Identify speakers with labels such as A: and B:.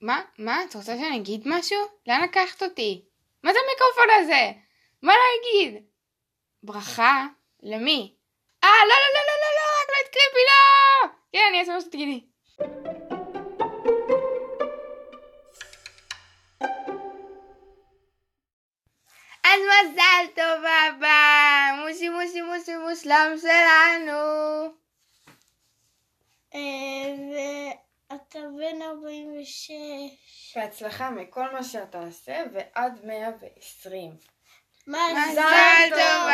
A: מה? מה? את רוצה שאני אגיד משהו? לאן לקחת אותי? מה זה המיקרופון הזה? מה להגיד? ברכה? למי? אה, לא, לא, לא, לא, לא, לא, רק לא את קריפי, לא! כן, אני אעשה מה שתגידי. אז מזל טוב אבא! מושי מושי מושי מושלם שלנו!
B: ואתה בן 46.
C: בהצלחה מכל מה שאתה עושה ועד 120.
B: מזל
A: טוב!